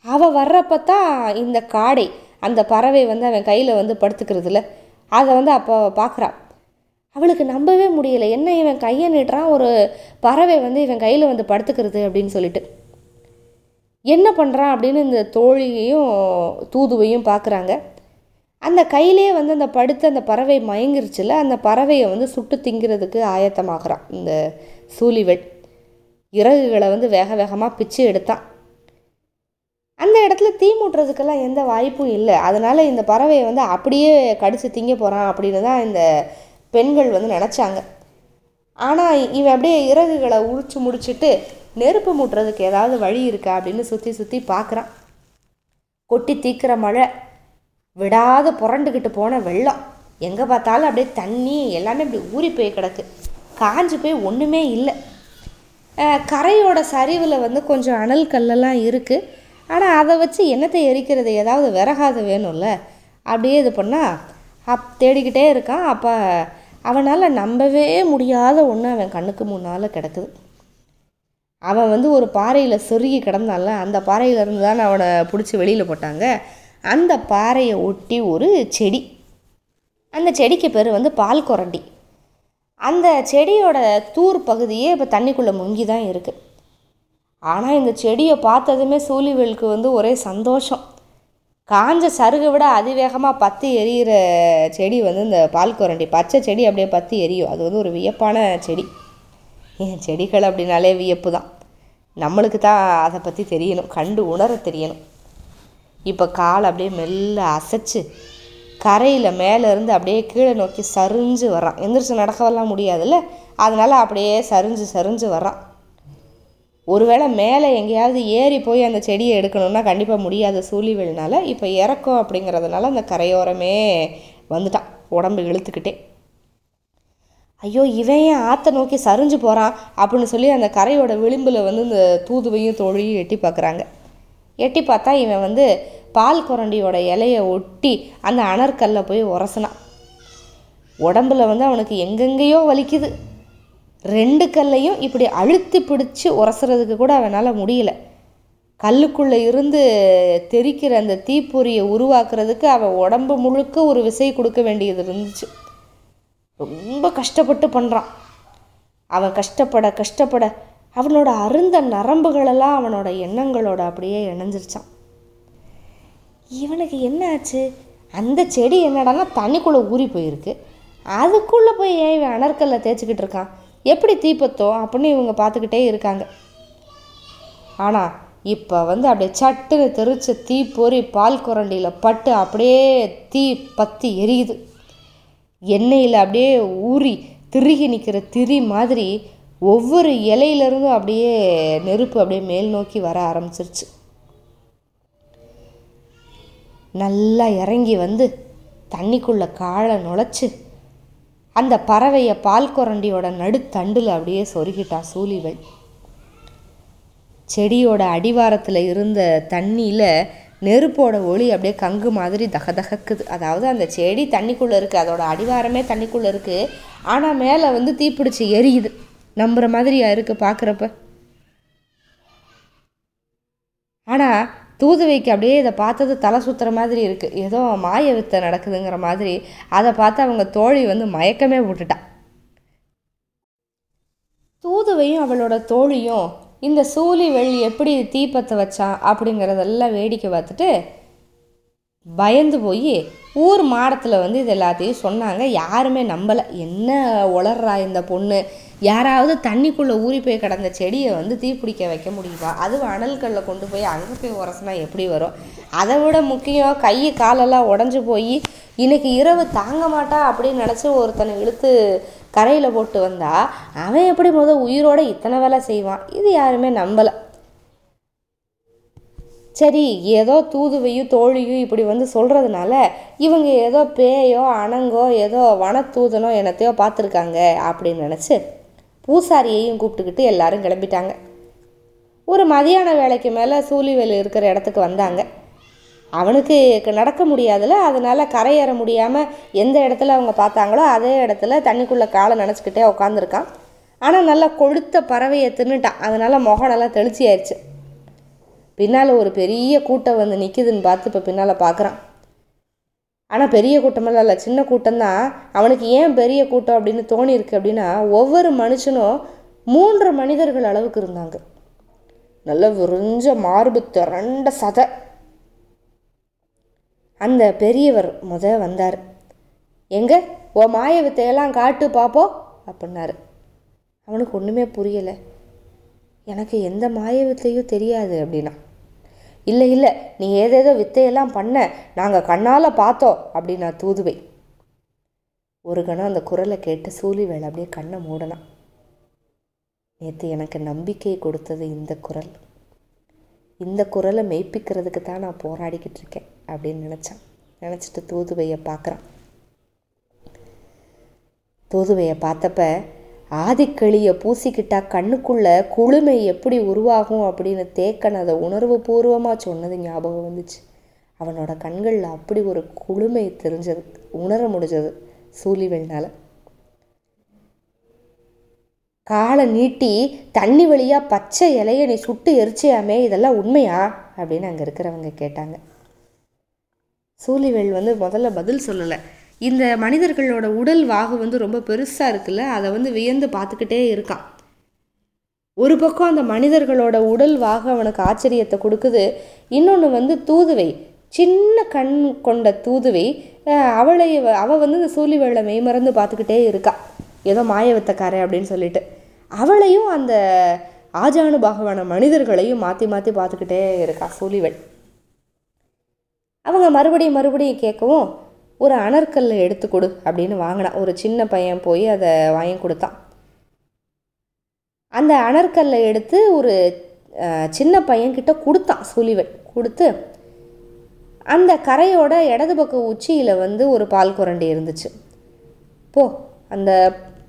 அவள் வர்றப்ப தான் இந்த காடை அந்த பறவை வந்து அவன் கையில் வந்து படுத்துக்கிறதுல. அதை வந்து அப்போ பார்க்குறான் அவளுக்கு நம்பவே முடியல என்ன இவன் கையை நீட்டுறான் ஒரு பறவை வந்து இவன் கையில் வந்து படுத்துக்கிறது அப்படின்னு சொல்லிட்டு. என்ன பண்ணுறான் அப்படின்னு இந்த தோழியையும் தூதுவையும் பார்க்குறாங்க அந்த கையிலே வந்து அந்த படுத்து அந்த பறவை மயங்கிருச்சுல அந்த பறவையை வந்து சுட்டு திங்கிறதுக்கு ஆயத்தமாகறான் இந்த சூலிவெட். இறகுகளை வந்து வேக வேகமாக பிச்சு எடுத்தான். அந்த இடத்துல தீ மூட்டுறதுக்கெல்லாம் எந்த வாய்ப்பும் இல்லை. அதனால் இந்த பறவையை வந்து அப்படியே கடித்து திங்க போகிறான் அப்படின்னு தான் இந்த பெண்கள் வந்து நினச்சாங்க. ஆனால் இவன் அப்படியே இறகுகளை உரிச்சு முடிச்சுட்டு நெருப்பு மூட்டுறதுக்கு ஏதாவது வழி இருக்கா அப்படின்னு சுற்றி சுற்றி பார்க்குறான் கொட்டி தீக்கிற மழை விடாத புரண்டுக்கிட்டு போன வெள்ளம். எங்கே பார்த்தாலும் அப்படியே தண்ணி எல்லாமே இப்படி ஊறி போய் கிடக்கு. காஞ்சு போய் ஒன்றுமே இல்லை. கரையோட சரிவில் வந்து கொஞ்சம் அனல் கல்லெல்லாம் இருக்குது ஆனால் அதை வச்சு என்னத்தை எரிக்கிறது? ஏதாவது விறகாது வேணும்ல. அப்படியே இது பண்ணால் அப் தேடிக்கிட்டே இருக்கான். அப்போ அவனால் நம்பவே முடியாத ஒன்று அவன் கண்ணுக்கு முன்னால் கிடக்குது. அவன் வந்து ஒரு பாறையில் சொருகி கிடந்தான்ல அந்த பாறையிலேருந்து தான் அவனை பிடிச்சி வெளியில் போட்டாங்க. அந்த பாறையை ஒட்டி ஒரு செடி. அந்த செடிக்கு பேர் வந்து பால் கொரண்டி. அந்த செடியோட தூர் பகுதியே இப்போ தண்ணிக்குள்ளே முங்கி தான் இருக்குது ஆனால் இந்த செடியை பார்த்ததுமே சூழிவேலுக்கு வந்து ஒரே சந்தோஷம். காஞ்ச சருகை விட அதிவேகமாக பற்றி எரியிற செடி வந்து இந்த பால் குரண்டி பச்சை செடி அப்படியே பற்றி எரியும். அது வந்து ஒரு வியப்பான செடி. ஏன் செடிகள் அப்படின்னாலே வியப்பு தான். நம்மளுக்கு தான் அதை பற்றி தெரியணும் கண்டு உணர தெரியணும். இப்போ கால் அப்படியே மெல்ல அசைச்சு கரையில் மேலேருந்து அப்படியே கீழே நோக்கி சரிஞ்சு வர்றான். எந்திரிச்சு நடக்கவெல்லாம் முடியாதுல்ல? அதனால் அப்படியே சரிஞ்சு சரிஞ்சு வர்றான். ஒருவேளை மேலே எங்கேயாவது ஏறி போய் அந்த செடியை எடுக்கணும்னா கண்டிப்பாக முடியாத சூழிவேல்னால இப்போ இறக்கம் அப்படிங்கிறதுனால அந்த கரையோரமே வந்துட்டான் உடம்பு இழுத்துக்கிட்டே. ஐயோ இவன் ஏன் ஆற்றை நோக்கி சரிஞ்சு போகிறான் அப்படின்னு சொல்லி அந்த கரையோட விளிம்பில் வந்து இந்த தூதுவையும் தோழியும் எட்டி பார்க்குறாங்க எட்டி பார்த்தா இவன் வந்து பால் குரண்டியோட இலையை ஒட்டி அந்த அனற்கல்ல போய் உரசினான். உடம்புல வந்து அவனுக்கு எங்கெங்கேயோ வலிக்குது. ரெண்டு கல்லையும் இப்படி அழுத்தி பிடிச்சி உரசுறதுக்கு கூட அவனால் முடியல. கல்லுக்குள்ளே இருந்து தெரிக்கிற அந்த தீப்பொறியை உருவாக்குறதுக்கு அவன் உடம்பு முழுக்க ஒரு விசை கொடுக்க வேண்டியது இருந்துச்சு. ரொம்ப கஷ்டப்பட்டு பண்ணுறான் அவன் கஷ்டப்பட கஷ்டப்பட அவனோட அருந்த நரம்புகளெல்லாம் அவனோட எண்ணங்களோட அப்படியே இணைஞ்சிருச்சான். இவனுக்கு என்ன ஆச்சு? அந்த செடி என்னடான்னா தண்ணிக்குள்ளே ஊறி போயிருக்கு. அதுக்குள்ளே போய் ஏன் இவன் அனற்கல்ல தேய்ச்சிக்கிட்டு இருக்கான்? எப்படி தீப்பத்தோம் அப்படின்னு இவங்க பார்த்துக்கிட்டே இருக்காங்க. ஆனால் இப்போ வந்து அப்படியே சட்டுன்னு தெரிச்ச தீ பொறி பால் குரண்டியில் பட்டு அப்படியே தீ பற்றி எரியுது. எண்ணெயில் அப்படியே ஊறி திருகி நிற்கிற திரி மாதிரி ஒவ்வொரு இலையிலேருந்தும் அப்படியே நெருப்பு அப்படியே மேல் நோக்கி வர ஆரம்பிச்சிருச்சு. நல்லா இறங்கி வந்து தண்ணிக்குள்ளே காலை நுழைச்சி அந்த பறவையை பால் குரண்டியோட நடுத்தண்டில் அப்படியே சொருகிட்டான் சூழிவள் செடியோட அடிவாரத்தில் இருந்த தண்ணியில் நெருப்போட ஒளி அப்படியே கங்கு மாதிரி தகதகக்குது. அதாவது அந்த செடி தண்ணிக்குள்ளே இருக்குது அதோட அடிவாரமே தண்ணிக்குள்ளே இருக்குது ஆனால் மேலே வந்து தீப்பிடிச்சு எரியுது. நம்புகிற மாதிரியா இருக்குது பார்க்குறப்ப ஆனால் தூதுவைக்கு அப்படியே இதை பார்த்தது தலை சுற்றுற மாதிரி இருக்குது ஏதோ மாய வித்தை நடக்குதுங்கிற மாதிரி. அதை பார்த்து அவங்க தோழி வந்து மயக்கமே விட்டுட்டா. தூதுவையும் அவளோட தோழியும் இந்த சூழி வெள்ளி எப்படி தீப்பத்தை வச்சான் அப்படிங்கிறதெல்லாம் வேடிக்கை பார்த்துட்டு பயந்து போய் ஊர் மாடத்தில் வந்து இது எல்லாத்தையும் சொன்னாங்க. யாருமே நம்பலை. என்ன உளர்றா இந்த பொண்ணு? யாராவது தண்ணிக்குள்ளே ஊறி போய் கிடந்த செடியை வந்து தீப்பிடிக்க வைக்க முடியுமா? அதுவும் அனல்களில் கொண்டு போய் அங்கே போய் உரசினா எப்படி வரும்? அதை விட முக்கியம் கை காலெல்லாம் உடஞ்சி போய் இன்னைக்கு இரவு தாங்க மாட்டா அப்படின்னு நினச்சி ஒருத்தனை இழுத்து கரையில் போட்டு வந்தா அவன் எப்படி முதல் உயிரோட இத்தனை வேலை செய்வான்? இது யாருமே நம்பலை. சரி ஏதோ தூதுவையும் தோழியும் இப்படி வந்து சொல்கிறதுனால இவங்க ஏதோ பேயோ அணங்கோ ஏதோ வனத்தூதனோ என்னத்தையோ பார்த்துருக்காங்க அப்படின்னு நினச்சி பூசாரியையும் கூப்பிட்டுக்கிட்டு எல்லாரும் கிளம்பிட்டாங்க. ஒரு மதியான வேலைக்கு மேலே சூழிவேல் இருக்கிற இடத்துக்கு வந்தாங்க. அவனுக்கு நடக்க முடியாதுல அதனால் கரையேற முடியாமல் எந்த இடத்துல அவங்க பார்த்தாங்களோ அதே இடத்துல தண்ணிக்குள்ளே காலை நினச்சிக்கிட்டே உட்காந்துருக்கான் ஆனால் நல்லா கொழுத்த பறவையை தின்னுட்டான். அதனால் முகனெல்லாம் தெளிச்சி ஆயிடுச்சு பின்னால் ஒரு பெரிய கூட்டம் வந்து நிற்கிதுன்னு பார்த்து இப்போ பின்னால் பார்க்குறான் ஆனால் பெரிய கூட்டமெல்லாம் இல்லை. சின்ன கூட்டம்தான். அவனுக்கு ஏன் பெரிய கூட்டம் அப்படின்னு தோணியிருக்கு அப்படின்னா ஒவ்வொரு மனுஷனும் மூன்று மனிதர்கள் அளவுக்கு இருந்தாங்க. நல்ல விரிஞ்ச மார்பு திரண்ட சதை. அந்த பெரியவர் முத வந்தார். எங்க? ஓ மாய வித்தையெல்லாம் காட்டு பார்ப்போம் அப்படின்னாரு. அவனுக்கு ஒன்றுமே புரியலை. எனக்கு எந்த மாய வித்தையும் தெரியாது அப்படின்னா. இல்லை இல்லை நீ ஏதேதோ வித்தையெல்லாம் பண்ண நாங்கள் கண்ணால் பார்த்தோம் அப்படின்னா தூதுவை. ஒரு கணம் அந்த குரலை கேட்டு சூழிவேல் அப்படியே கண்ணை மூடனான். நேற்று எனக்கு நம்பிக்கை கொடுத்தது இந்த குரல். இந்த குரலை மெய்ப்பிக்கிறதுக்கு தான் நான் போராடிக்கிட்டு இருக்கேன் அப்படின்னு நினச்சான். நினச்சிட்டு தூதுவையை பார்க்குறான். தூதுவையை பார்த்தப்ப ஆதிக்களியை பூசிக்கிட்டா கண்ணுக்குள்ள குளுமை எப்படி உருவாகும் அப்படின்னு தேக்கன் அதை உணர்வு பூர்வமாக சொன்னது ஞாபகம் வந்துச்சு. அவனோட கண்களில் அப்படி ஒரு குளுமை தெரிஞ்சது உணர முடிஞ்சது சூழிவேல்னால காலை நீட்டி தண்ணி வழியாக பச்சை இலைய நீ சுட்டு எரிச்சியாமே இதெல்லாம் உண்மையா? அப்படின்னு அங்கே இருக்கிறவங்க கேட்டாங்க. சூழிவேல் வந்து முதல்ல பதில் சொல்லலை. இந்த மனிதர்களோட உடல் வாகு வந்து ரொம்ப பெருசாக இருக்குல்ல அதை வந்து வியந்து பார்த்துக்கிட்டே இருக்கான். ஒரு பக்கம் அந்த மனிதர்களோட உடல் வாகு அவனுக்கு ஆச்சரியத்தை கொடுக்குது இன்னொன்று வந்து தூதுவை சின்ன கண் கொண்ட தூதுவை அவளை அவள் வந்து இந்த சூழிவேளை மெய்மறந்து பார்த்துக்கிட்டே இருக்கா. ஏதோ மாயவத்தக்காரன் அப்படின்னு சொல்லிட்டு. அவளையும் அந்த ஆஜானு பாகவான மனிதர்களையும் மாற்றி மாற்றி பார்த்துக்கிட்டே இருக்கா சூழிவள் அவங்க மறுபடியும் மறுபடியும் கேட்கவும் ஒரு அணற்கல்லை எடுத்து கொடு அப்படின்னு வாங்கினான். ஒரு சின்ன பையன் போய் அதை வாங்கி கொடுத்தான். அந்த அணற்கல்லை எடுத்து ஒரு சின்ன பையன்கிட்ட கொடுத்தான் சூழிவன் கொடுத்து அந்த கரையோட இடது பக்க உச்சியில் வந்து ஒரு பால் குரண்டி இருந்துச்சு. போ அந்த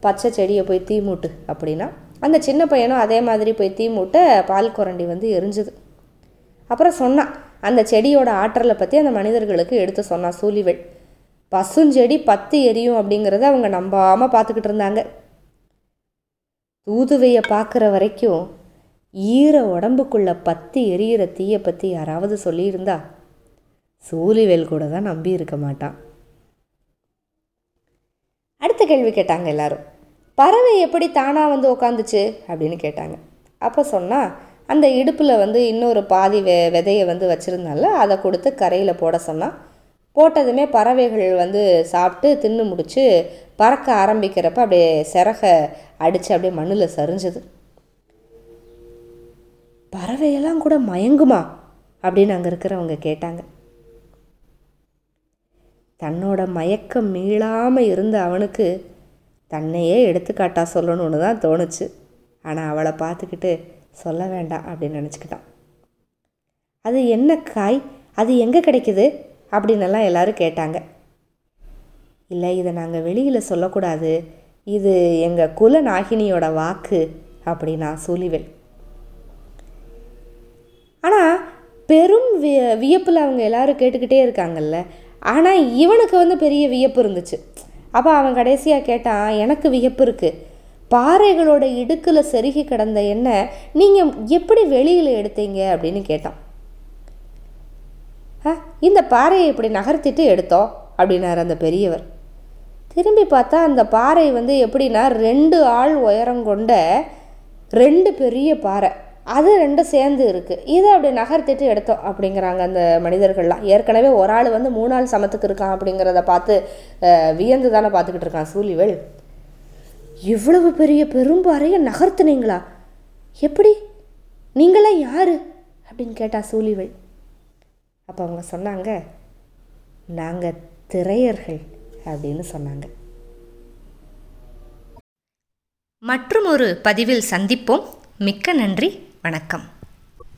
பச்சை செடியை போய் தீ மூட்டு அப்படின்னா அந்த சின்ன பையனும் அதே மாதிரி போய் தீ மூட்ட பால் குரண்டி வந்து எரிஞ்சுது. அப்புறம் சொன்னான் அந்த செடியோட ஆற்றலை பற்றி அந்த மனிதர்களுக்கு எடுத்து சொன்னான் சூழிவேள் பசுஞ்செடி பத்து எரியும் அப்படிங்கிறத அவங்க நம்பாமல் பார்த்துக்கிட்டு இருந்தாங்க. தூதுவையை பார்க்குற வரைக்கும் ஈர உடம்புக்குள்ள பத்து எரியிற தீயை பற்றி யாராவது சொல்லியிருந்தா சூழிவேல் கூட தான் நம்பி இருக்க மாட்டான். அடுத்த கேள்வி கேட்டாங்க எல்லாரும். பறவை எப்படி தானாக வந்து உக்காந்துச்சு அப்படின்னு கேட்டாங்க. அப்போ சொன்னால் அந்த இடுப்பில் வந்து இன்னொரு பாதி வெ விதையை வந்து வச்சுருந்தால அதை கொடுத்து கரையில் போட சொன்னால் போட்டதுமே பறவைகள் வந்து சாப்பிட்டு தின்னு முடிச்சு பறக்க ஆரம்பிக்கிறப்ப அப்படியே சிறக அடித்து அப்படியே மண்ணில் சரிஞ்சுது. பறவையெல்லாம் கூட மயங்குமா? அப்படின்னு அங்கே இருக்கிறவங்க கேட்டாங்க. தன்னோட மயக்கம் மீளாமல் இருந்த அவனுக்கு தன்னையே எடுத்துக்காட்டா சொல்லணும்னு தான் தோணுச்சு. ஆனால் அவளை பார்த்துக்கிட்டு சொல்ல வேண்டாம் அப்படின்னு நினச்சிக்கிட்டான். அது என்ன காய்? அது எங்கே கிடைக்குது? அப்படின்னெல்லாம் எல்லோரும் கேட்டாங்க. இல்லை இதை நாங்கள் வெளியில் சொல்லக்கூடாது. இது எங்கள் குல நாகினியோட வாக்கு அப்படின்னா சூழிவேல் ஆனால் பெரும் விய வியப்பில் அவங்க எல்லோரும் கேட்டுக்கிட்டே இருக்காங்கல்ல. ஆனால் இவனுக்கு வந்து பெரிய வியப்பு இருந்துச்சு. அப்போ அவன் கடைசியாக கேட்டான் எனக்கு வியப்பு இருக்குது பாறைகளோட இடுக்கில் செருகி கிடந்த எண்ணெய் நீங்கள் எப்படி வெளியில் எடுத்தீங்க? அப்படின்னு கேட்டான். இந்த பாறையை இப்படி நகர்த்திட்டு எடுத்தோம் அப்படின்னாரு அந்த பெரியவர். திரும்பி பார்த்தா அந்த பாறை வந்து எப்படின்னா ரெண்டு ஆள் உயரம் கொண்ட ரெண்டு பெரிய பாறை. அது ரெண்டும் சேர்ந்து இருக்குது இதை அப்படி நகர்த்திட்டு எடுத்தோம் அப்படிங்கிறாங்க அந்த மனிதர்கள்லாம். ஏற்கனவே ஒரு ஆள் வந்து மூணு ஆள் சமத்துக்கு இருக்கான் அப்படிங்கிறத பார்த்து வியந்து தானே பார்த்துக்கிட்டு இருக்கான் சூழிவேல் இவ்வளவு பெரிய பெரும்பாறையை நகர்த்துனீங்களா? எப்படி? நீங்களாம் யாரு? அப்படின்னு கேட்டா சூழிவேல் அப்போ அவங்க சொன்னாங்க நாங்கள் திரையர்கள் அப்படின்னு சொன்னாங்க. மற்றும் ஒரு பதிவில் சந்திப்போம். மிக்க நன்றி. வணக்கம்.